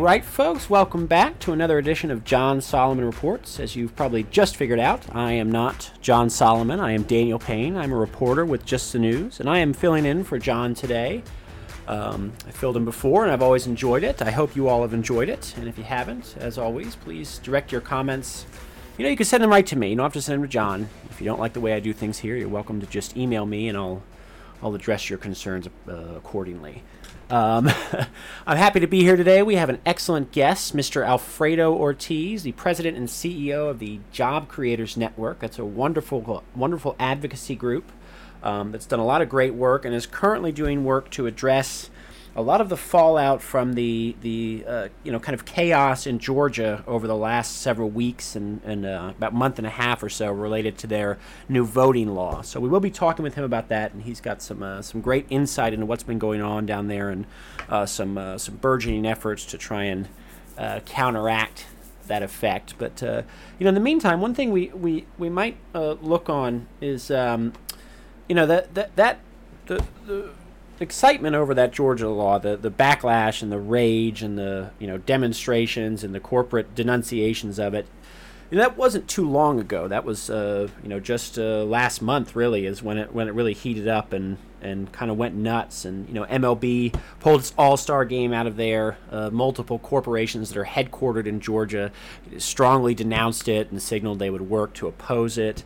Right, folks, welcome back to another edition of John Solomon Reports. As you've probably just figured out, I am not John Solomon. I am Daniel Payne. I'm a reporter with Just the News, and I am filling in for John today. Um, I filled in before, and I've always enjoyed it. I hope you all have enjoyed it. And if you haven't, as always, please direct your comments. You know, you can send them right to me. You don't have to send them to John. If you don't like the way I do things here, you're welcome to just email me, and I'll I'll address your concerns uh, accordingly. Um, I'm happy to be here today. We have an excellent guest, Mr. Alfredo Ortiz, the president and CEO of the Job Creators Network. That's a wonderful, wonderful advocacy group um, that's done a lot of great work and is currently doing work to address a lot of the fallout from the the uh, you know kind of chaos in Georgia over the last several weeks and, and uh, about month and a half or so related to their new voting law. So we will be talking with him about that, and he's got some uh, some great insight into what's been going on down there and uh, some uh, some burgeoning efforts to try and uh, counteract that effect. But you know, in the meantime, one thing we we we might look on is um, you know that that that the, the excitement over that Georgia law, the the backlash and the rage and the you know demonstrations and the corporate denunciations of it, that wasn't too long ago. That was uh, you know just uh, last month really is when it when it really heated up and and kind of went nuts. And you know MLB pulled its All Star game out of there. Uh, multiple corporations that are headquartered in Georgia strongly denounced it and signaled they would work to oppose it.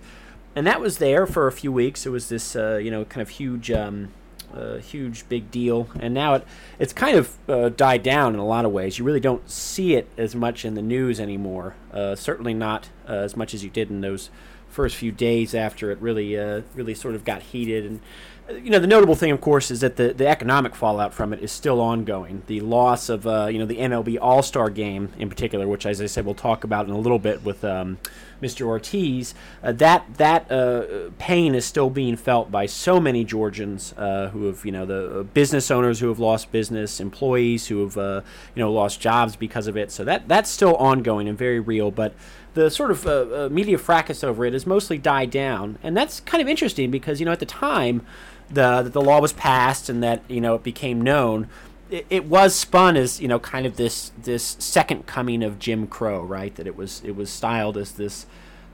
And that was there for a few weeks. It was this, uh, you know, kind of huge um, a huge big deal, and now it it's kind of uh, died down in a lot of ways. You really don't see it as much in the news anymore. Uh, certainly not uh, as much as you did in those first few days after it really uh, really sort of got heated and you know, the notable thing, of course, is that the, the economic fallout from it is still ongoing. The loss of, uh, you know, the MLB All Star game in particular, which, as I said, we'll talk about in a little bit with um, Mr. Ortiz. Uh, that that uh, pain is still being felt by so many Georgians uh, who have, you know, the uh, business owners who have lost business, employees who have, uh, you know, lost jobs because of it. So that that's still ongoing and very real. But the sort of media fracas over it has mostly died down, and that's kind of interesting because you know at the time the that the law was passed and that you know it became known, it, it, was spun as you know kind of this this second coming of Jim Crow, right? That it was it was styled as this.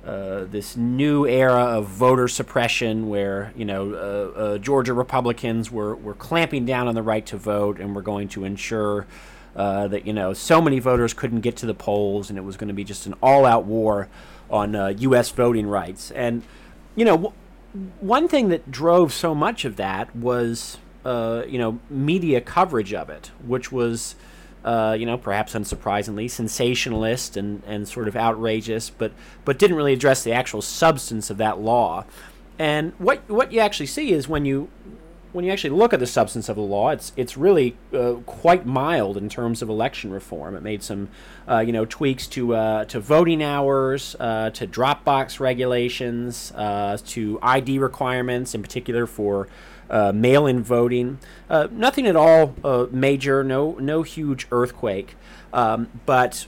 Uh, this new era of voter suppression, where you know uh, uh, Georgia Republicans were, were clamping down on the right to vote, and were going to ensure uh, that you know so many voters couldn't get to the polls, and it was going to be just an all-out war on U.S. Uh, voting rights. And you know, one thing that drove so much of that was, uh, you know, media coverage of it, which was, uh, you know, perhaps unsurprisingly, sensationalist and, and sort of outrageous, but but didn't really address the actual substance of that law. And what what you actually see is when you when you actually look at the substance of the law, it's it's really uh, quite mild in terms of election reform. It made some, uh, you know, tweaks to uh, to voting hours, uh, to drop box regulations, uh, to ID requirements, in particular for uh, mail-in voting. Nothing at all major, no no huge earthquake, um, but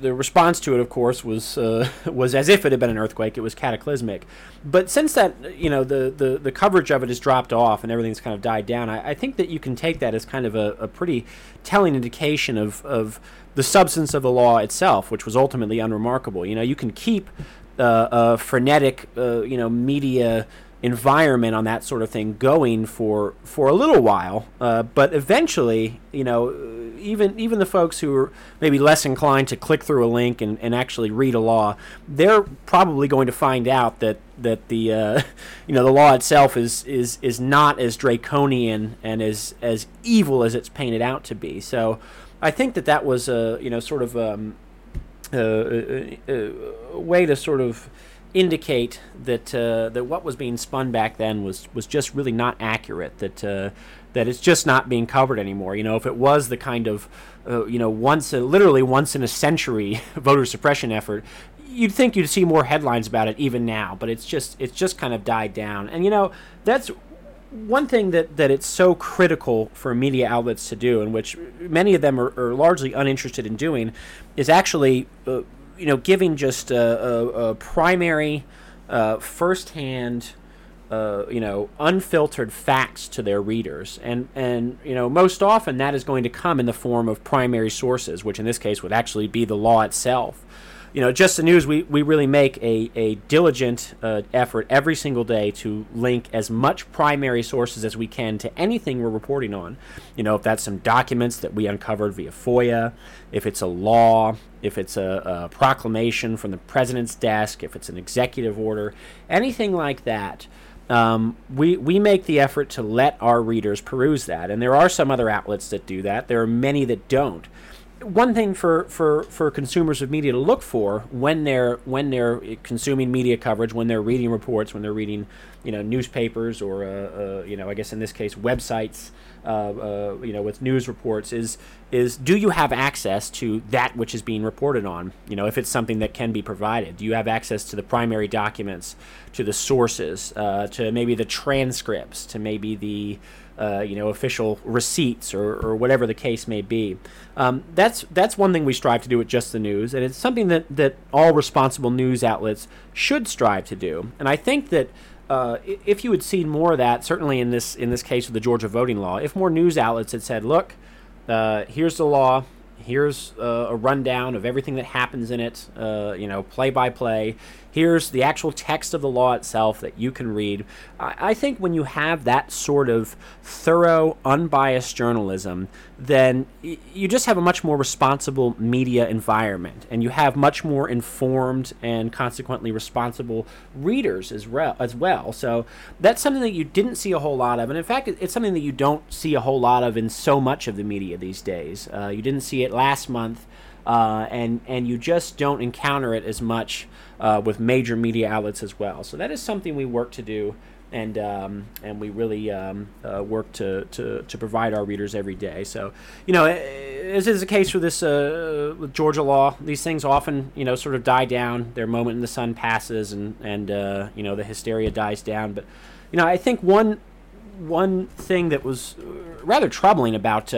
the response to it, of course, was uh, was as if it had been an earthquake. It was cataclysmic. But since that, you know, the, the, the coverage of it has dropped off and everything's kind of died down, I, I think that you can take that as kind of a, a pretty telling indication of, of the substance of the law itself, which was ultimately unremarkable. You know, you can keep uh, a frenetic, uh, you know, media environment on that sort of thing going for for a little while, uh, but eventually, you know, even even the folks who are maybe less inclined to click through a link and, and actually read a law, they're probably going to find out that that the uh, you know the law itself is is is not as draconian and as as evil as it's painted out to be. So, I think that that was a you know sort of um, a, a, a way to sort of indicate that uh, that what was being spun back then was was just really not accurate. That uh, that it's just not being covered anymore. You know, if it was the kind of uh, you know once a, literally once in a century voter suppression effort, you'd think you'd see more headlines about it even now. But it's just it's just kind of died down. And you know that's one thing that, that it's so critical for media outlets to do, and which many of them are, are largely uninterested in doing, is actually uh, you know, giving just a, a, a primary, uh, firsthand, uh, you know, unfiltered facts to their readers, and and you know, most often that is going to come in the form of primary sources, which in this case would actually be the law itself you know, just the news, we, we really make a, a diligent uh, effort every single day to link as much primary sources as we can to anything we're reporting on. You know, if that's some documents that we uncovered via FOIA, if it's a law, if it's a, a proclamation from the president's desk, if it's an executive order, anything like that. Um, we, we make the effort to let our readers peruse that. And there are some other outlets that do that. There are many that don't one thing for, for, for consumers of media to look for when they're when they're consuming media coverage, when they're reading reports, when they're reading you know newspapers or uh, uh, you know I guess in this case websites, uh, uh, you know with news reports is is do you have access to that which is being reported on? You know if it's something that can be provided, do you have access to the primary documents, to the sources, uh, to maybe the transcripts, to maybe the uh, you know, official receipts or, or whatever the case may be. Um, that's that's one thing we strive to do at Just the News, and it's something that, that all responsible news outlets should strive to do. And I think that uh, if you had seen more of that, certainly in this in this case with the Georgia voting law, if more news outlets had said, "Look, uh, here's the law, here's uh, a rundown of everything that happens in it, uh, you know, play by play. Here's the actual text of the law itself that you can read. I, I think when you have that sort of thorough, unbiased journalism, then y- you just have a much more responsible media environment, and you have much more informed and consequently responsible readers as, re- as well. So that's something that you didn't see a whole lot of, and in fact, it's something that you don't see a whole lot of in so much of the media these days. Uh, you didn't see it last month. Uh, and and you just don't encounter it as much uh, with major media outlets as well. So that is something we work to do, and um, and we really um, uh, work to, to, to provide our readers every day. So you know, as is the case with this uh, with Georgia law, these things often you know sort of die down. Their moment in the sun passes, and and uh, you know the hysteria dies down. But you know, I think one one thing that was rather troubling about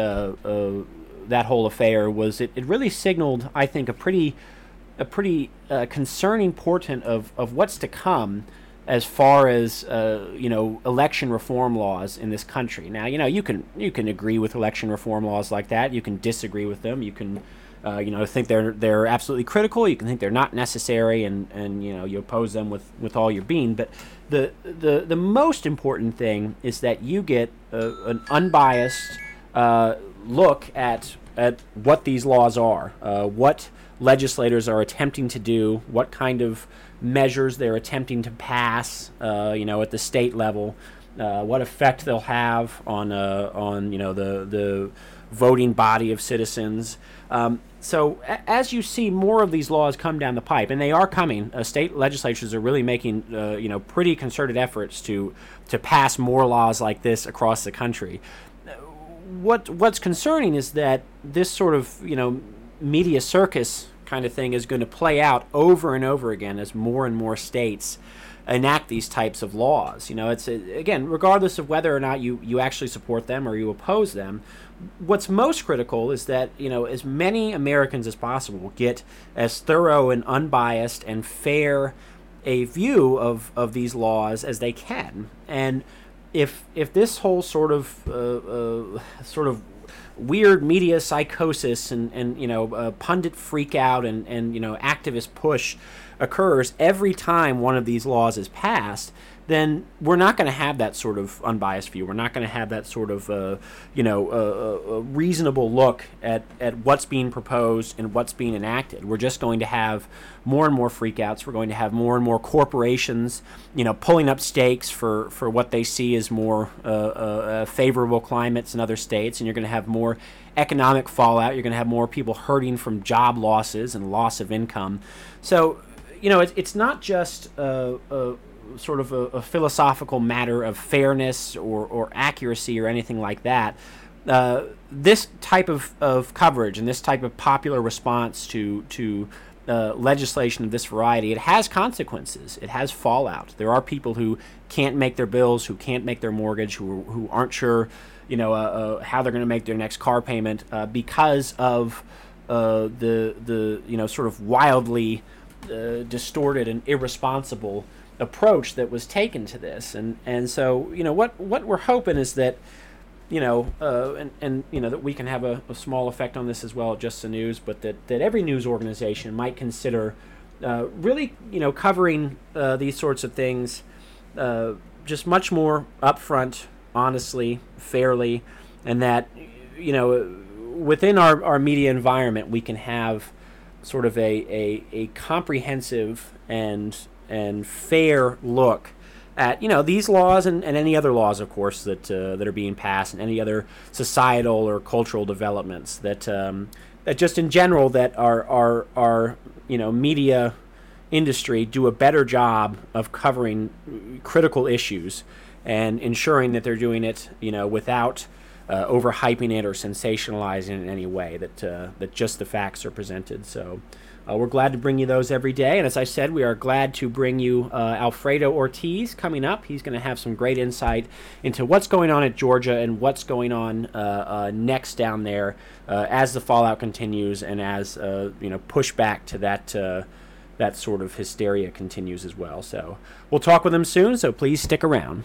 that whole affair was it, it really signaled, I think, a pretty a pretty uh, concerning portent of, of what's to come as far as uh, you know election reform laws in this country. Now you know you can you can agree with election reform laws like that. You can disagree with them. You can uh, you know think they're they're absolutely critical. You can think they're not necessary, and, and you know you oppose them with, with all your being. But the the the most important thing is that you get a, an unbiased uh, look at at what these laws are, uh, what legislators are attempting to do, what kind of measures they're attempting to pass, uh, you know, at the state level, uh, what effect they'll have on uh, on you know the the voting body of citizens. Um, so a- as you see more of these laws come down the pipe, and they are coming, uh, state legislatures are really making uh, you know pretty concerted efforts to to pass more laws like this across the country. What what's concerning is that this sort of you know media circus kind of thing is going to play out over and over again as more and more states enact these types of laws. You know, it's again, regardless of whether or not you you actually support them or you oppose them. What's most critical is that you know as many Americans as possible get as thorough and unbiased and fair a view of, of these laws as they can. And if if this whole sort of uh, uh, sort of weird media psychosis and, and you know uh, pundit freak out and, and you know activist push occurs every time one of these laws is passed, then we're not going to have that sort of unbiased view. We're not going to have that sort of, uh, you know, uh, uh, reasonable look at, at what's being proposed and what's being enacted. We're just going to have more and more freakouts. We're going to have more and more corporations, you know, pulling up stakes for, for what they see as more uh, uh, uh, favorable climates in other states, and you're going to have more economic fallout. You're going to have more people hurting from job losses and loss of income. So you know, it's it's not just a, a sort of a, a, philosophical matter of fairness or, or accuracy or anything like that. Uh, this type of, of coverage and this type of popular response to to uh, legislation of this variety, it has consequences. It has fallout. There are people who can't make their bills, who can't make their mortgage, who, who aren't sure, you know, uh, uh how they're going to make their next car payment uh, because of uh, the the you know sort of wildly distorted and irresponsible approach that was taken to this. And and so you know what what we're hoping is that you know uh, and and you know that we can have a, a, small effect on this as well, just the news, but that that every news organization might consider uh, really you know covering uh, these sorts of things uh, just much more upfront, honestly, fairly, and that you know within our, our media environment we can have sort of a, a, a comprehensive and and fair look at you know these laws and, and any other laws, of course, that uh, that are being passed, and any other societal or cultural developments that um, that just in general that our our our you know media industry do a better job of covering critical issues and ensuring that they're doing it you know without uh, overhyping it or sensationalizing it in any way. That uh, that just the facts are presented. So. Uh, we're glad to bring you those every day. And as I said, we are glad to bring you uh, Alfredo Ortiz coming up. He's going to have some great insight into what's going on at Georgia and what's going on uh, uh next down there uh, as the fallout continues and as uh, you know pushback to that that sort of hysteria continues as well. So we'll talk with him soon. So please stick around.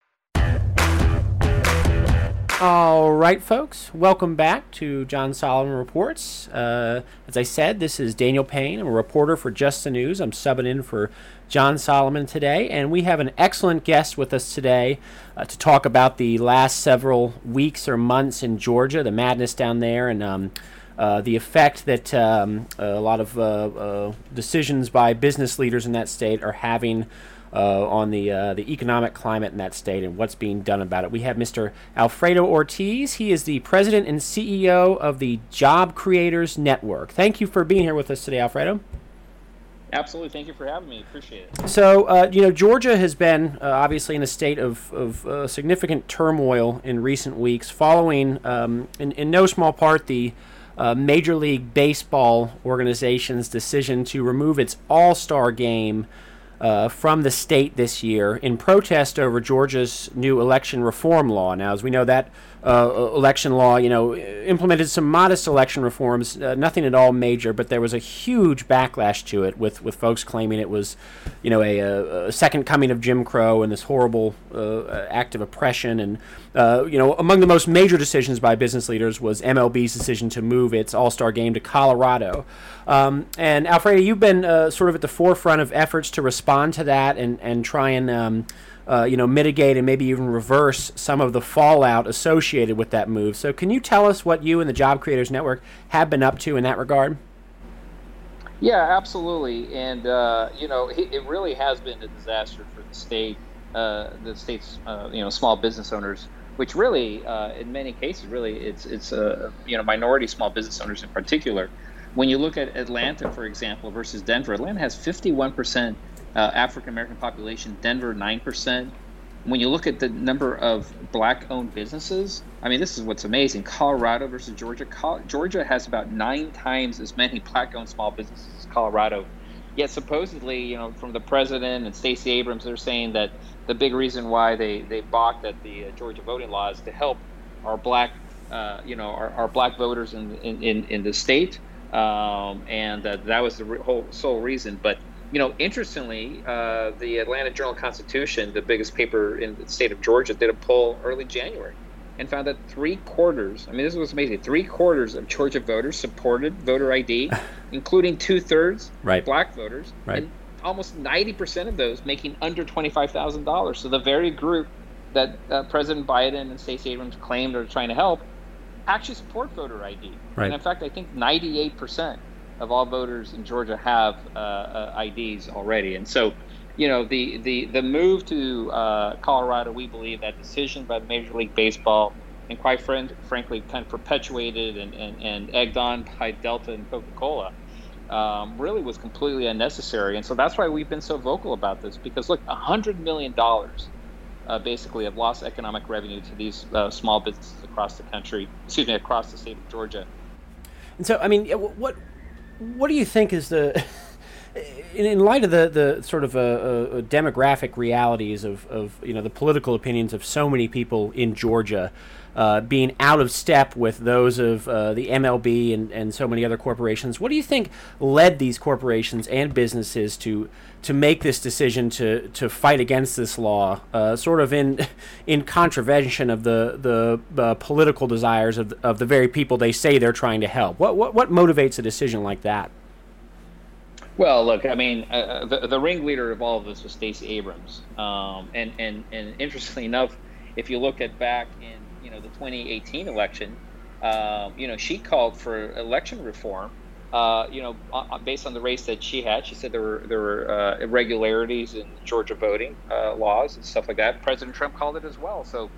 All right, folks, welcome back to John Solomon Reports. Uh, as I said, this is Daniel Payne. I'm a reporter for Just the News. I'm subbing in for John Solomon today, and we have an excellent guest with us today uh, to talk about the last several weeks or months in Georgia, the madness down there, and um, uh, the effect that um, a lot of uh, uh, decisions by business leaders in that state are having uh, on the uh, the economic climate in that state and what's being done about it. We have Mr. Alfredo Ortiz. He is the president and CEO of the Job Creators Network. Thank you for being here with us today, Alfredo. Absolutely. Thank you for having me. Appreciate it. So, uh, you know, Georgia has been uh, obviously in a state of, of uh, significant turmoil in recent weeks, following, um, in, in no small part, the uh, Major League Baseball organization's decision to remove its All Star game uh, from the state this year in protest over Georgia's new election reform law. Now, as we know, that uh, election law, you know, implemented some modest election reforms, uh, nothing at all major, but there was a huge backlash to it with, with folks claiming it was, you know, a, a second coming of Jim Crow and this horrible uh, act of oppression. And, uh, you know, among the most major decisions by business leaders was MLB's decision to move its All Star game to Colorado. Um, and Alfredo, you've been uh, sort of at the forefront of efforts to respond to that and, and try and. Um, uh, you know, mitigate and maybe even reverse some of the fallout associated with that move. So, can you tell us what you and the Job Creators Network have been up to in that regard? Yeah, absolutely. And uh, you know, it, really has been a disaster for the state, uh, the state's uh, you know small business owners, which really, uh, in many cases, really, it's it's uh, you know minority small business owners in particular. When you look at Atlanta, for example, versus Denver, Atlanta has 51 percent uh, African American population, Denver 9%. When you look at the number of black owned businesses, I mean, this is what's amazing. Colorado versus Georgia. Col- Georgia has about nine times as many black owned small businesses as Colorado. Yet, supposedly, you know, from the president and Stacey Abrams, they're saying that the big reason why they, they balked at the uh, Georgia voting law is to help our black, uh, you know, our, our black voters in, in, in the state. Um, and uh, that was the re- whole sole reason. But you know, interestingly, uh, the Atlanta Journal Constitution, the biggest paper in the state of Georgia, did a poll early January and found that three quarters, I mean, this was amazing, three quarters of Georgia voters supported voter ID, including two thirds right. black voters, right. and almost 90% of those making under $25,000. So the very group that uh, President Biden and Stacey Abrams claimed are trying to help actually support voter ID. Right. And in fact, I think 98% of all voters in Georgia have uh, uh, IDs already, and so you know the the the move to uh, Colorado, we believe that decision by Major League Baseball, and quite frankly, kind of perpetuated and, and, and egged on by Delta and Coca Cola. Um, really was completely unnecessary, and so that's why we've been so vocal about this. Because look, hundred million dollars, uh, basically, have lost economic revenue to these uh, small businesses across the country. Excuse me, across the state of Georgia. And so, I mean, what what do you think is the in, light of the, the sort of uh, demographic realities of, of you know the political opinions of so many people in Georgia uh, being out of step with those of uh, the MLB and, and so many other corporations, what do you think led these corporations and businesses to to make this decision to, to fight against this law, uh, sort of in in contravention of the the uh, political desires of of the very people they say they're trying to help? What what what motivates a decision like that? Well, look, I mean, uh, uh, the, the ringleader of all of this was Stacey Abrams, um, and and and interestingly enough, if you look at back in you know the 2018 election, um, you know she called for election reform. Uh, you know, based on the race that she had, she said there were there were uh, irregularities in Georgia voting uh, laws and stuff like that. President Trump called it as well. So,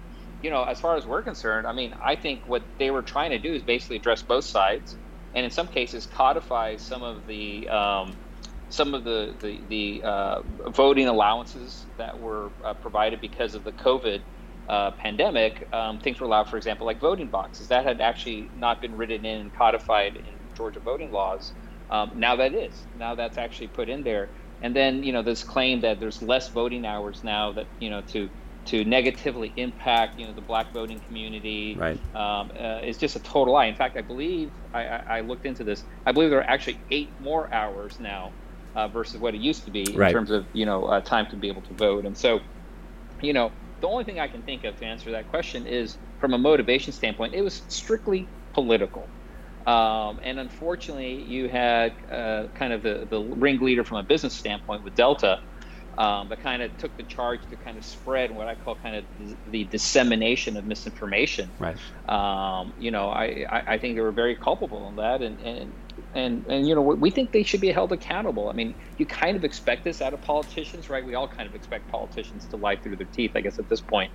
you know, as far as we're concerned, I mean, I think what they were trying to do is basically address both sides, and in some cases codify some of the um, some of the the, the uh, voting allowances that were uh, provided because of the COVID uh, pandemic. Um, things were allowed, for example, like voting boxes that had actually not been written in and codified in Georgia voting laws. Um, now that is now that's actually put in there. And then you know this claim that there's less voting hours now that you know to to negatively impact you know the black voting community right. um, uh, is just a total lie. In fact, I believe I, I, I, looked into this. I believe there are actually eight more hours now uh, versus what it used to be in terms of you know uh, time to be able to vote. And so, you know, the only thing I can think of to answer that question is from a motivation standpoint, it was strictly political. Um, and unfortunately, you had uh, kind of the, the ringleader from a business standpoint with Delta um, that kind of took the charge to kind of spread what I call kind of the, dissemination of misinformation. Right. Um, you know, I, I, I, think they were very culpable in that, and, and and and you know we think they should be held accountable. I mean, you kind of expect this out of politicians, right? We all kind of expect politicians to lie through their teeth, I guess, at this point.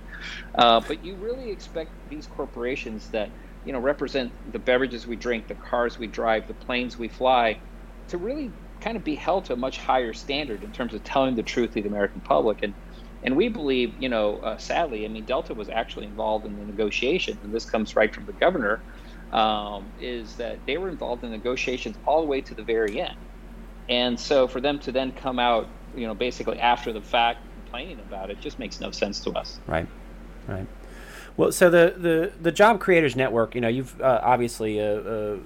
Uh, but you really expect these corporations that you know represent the beverages we drink, the cars we drive, the planes we fly, to really kind of be held to a much higher standard in terms of telling the truth to the American public. And and we believe, you know, uh, sadly, I mean, Delta was actually involved in the negotiation, and this comes right from the governor, um, is that they were involved in negotiations all the way to the very end. And so for them to then come out you know, basically after the fact complaining about it just makes no sense to us. Right, right. Well, so the the the Job Creators Network, you know, you've uh, obviously uh, uh,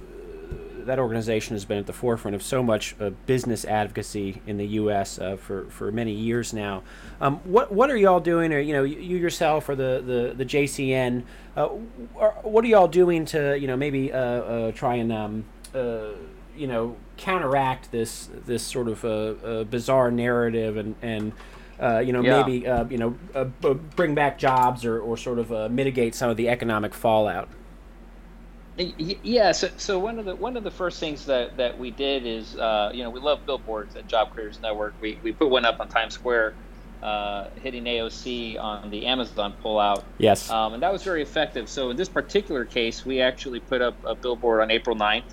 that organization has been at the forefront of so much uh, business advocacy in the U.S. Uh, for for many years now. Um, what what are y'all doing, or you know, you yourself or the the the JCN? Uh, what are y'all doing to you know maybe try and um, you know counteract this this sort of bizarre narrative and and uh, you know, yeah. maybe uh, you know, uh, bring back jobs or, or sort of uh, mitigate some of the economic fallout. Yeah, so, so one of the one of the first things that, that we did is uh, you know we love billboards at Job Creators Network. We, we put one up on Times Square, hitting AOC on the Amazon pullout. Yes, um, and that was very effective. So in this particular case, we actually put up a billboard on April 9th.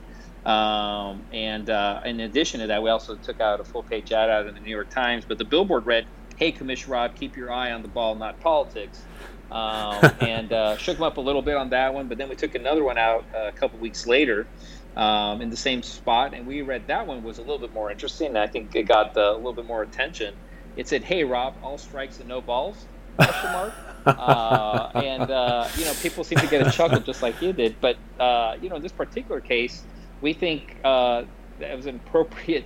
Um, and in addition to that, we also took out a full page ad out in the New York Times. But the billboard read, hey, Commissioner Rob, keep your eye on the ball, not politics. Um, and uh, shook him up a little bit on that one. But then we took another one out uh, a couple weeks later um, in the same spot, and we read that one was a little bit more interesting. I think it got uh, a little bit more attention. It said, "Hey, Rob, all strikes and no balls?" Question mark. Uh, and uh, you know, people seem to get a chuckle just like you did. But uh, you know, in this particular case, we think that was an appropriate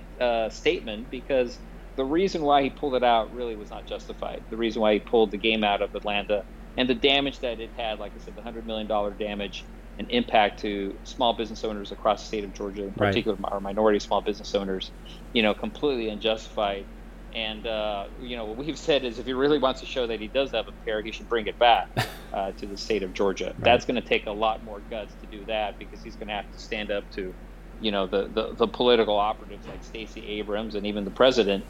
statement because the reason why he pulled it out really was not justified. The reason why he pulled the game out of Atlanta and the damage that it had, like I said, the $100 million damage and impact to small business owners across the state of Georgia, in particular right. our minority small business owners, you know, completely unjustified. And, uh, you know, what we've said is if he really wants to show that he does have a pair, he should bring it back uh, to the state of Georgia. Right. That's going to take a lot more guts to do that because he's going to have to stand up to, you know, the, the, the political operatives like Stacey Abrams and even the president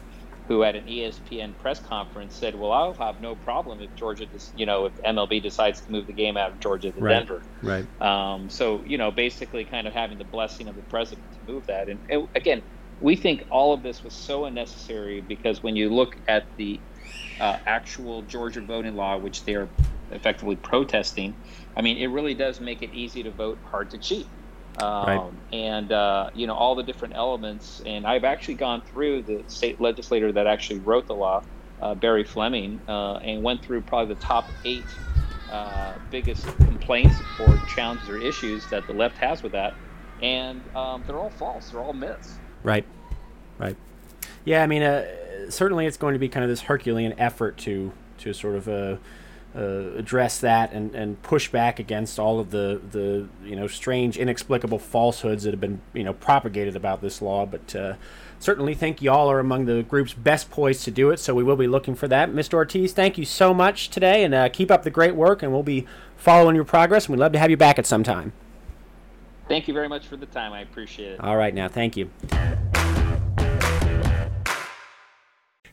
who at an ESPN press conference said, "Well, I'll have no problem if Georgia, you know, if MLB decides to move the game out of Georgia to right. Denver." Right. Um, so you know, basically, kind of having the blessing of the president to move that. And, and again, we think all of this was so unnecessary because when you look at the uh, actual Georgia voting law, which they are effectively protesting, I mean, it really does make it easy to vote, hard to cheat. Um, right. and uh, you know all the different elements. And I've actually gone through the state legislator that actually wrote the law, uh, Barry Fleming, uh, and went through probably the top eight uh, biggest complaints or challenges or issues that the left has with that, and um, they're all false. They're all myths. Right. Right. Yeah, I mean, uh, certainly it's going to be kind of this Herculean effort to to sort of uh, address that and, and push back against all of the, the you know strange inexplicable falsehoods that have been you know propagated about this law. But uh, certainly think y'all are among the groups best poised to do it. So we will be looking for that. Mr ortiz thank you so much today. And uh, keep up the great work and we'll be following your progress. And we'd love to have you back at some time. Thank you very much for the time. I appreciate it. All right now thank you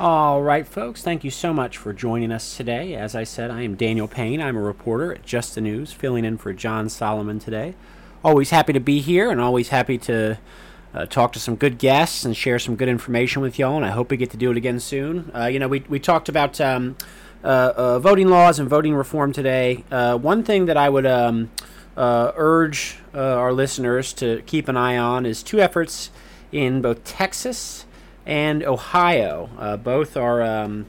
All right, folks, thank you so much for joining us today. As I said, I am Daniel Payne. I'm a reporter at Just the News, filling in for John Solomon today. Always happy to be here and always happy to uh, talk to some good guests and share some good information with y'all, and I hope we get to do it again soon. Uh, you know, we, we talked about um, uh, uh voting laws and voting reform today. Uh, one thing that I would um, uh, urge our listeners to keep an eye on is two efforts in both Texas and Ohio. Uh, both are um,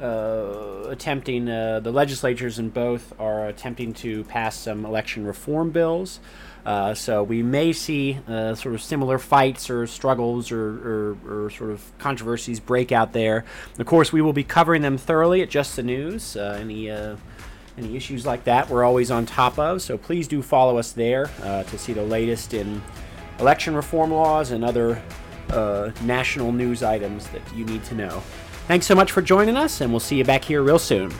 uh, attempting, uh, the legislatures in both are attempting to pass some election reform bills. Uh, so we may see uh, sort of similar fights or struggles or, or, or, sort of controversies break out there. Of course, we will be covering them thoroughly at Just the News. Uh, any any issues like that, we're always on top of. So please do follow us there to see the latest in election reform laws and other uh, national news items that you need to know. Thanks so much for joining us, and we'll see you back here real soon.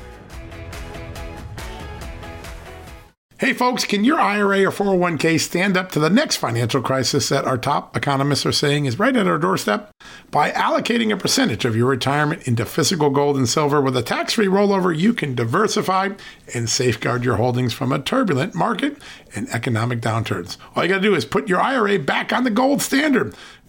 Hey, folks, can your IRA or 401k stand up to the next financial crisis that our top economists are saying is right at our doorstep? By allocating a percentage of your retirement into physical gold and silver with a tax free rollover, you can diversify and safeguard your holdings from a turbulent market and economic downturns. All you got to do is put your IRA back on the gold standard.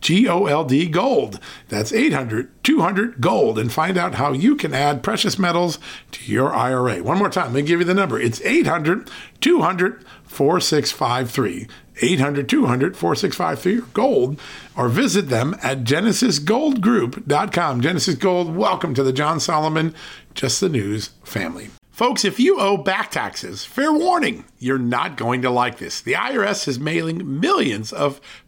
GOLD Gold. That's 800 200 Gold and find out how you can add precious metals to your IRA. One more time, let me give you the number. It's 800 200 4653. 800 200 4653 gold or visit them at genesisgoldgroup.com. Genesis Gold, welcome to the John Solomon Just the News family. Folks, if you owe back taxes, fair warning, you're not going to like this. The IRS is mailing millions of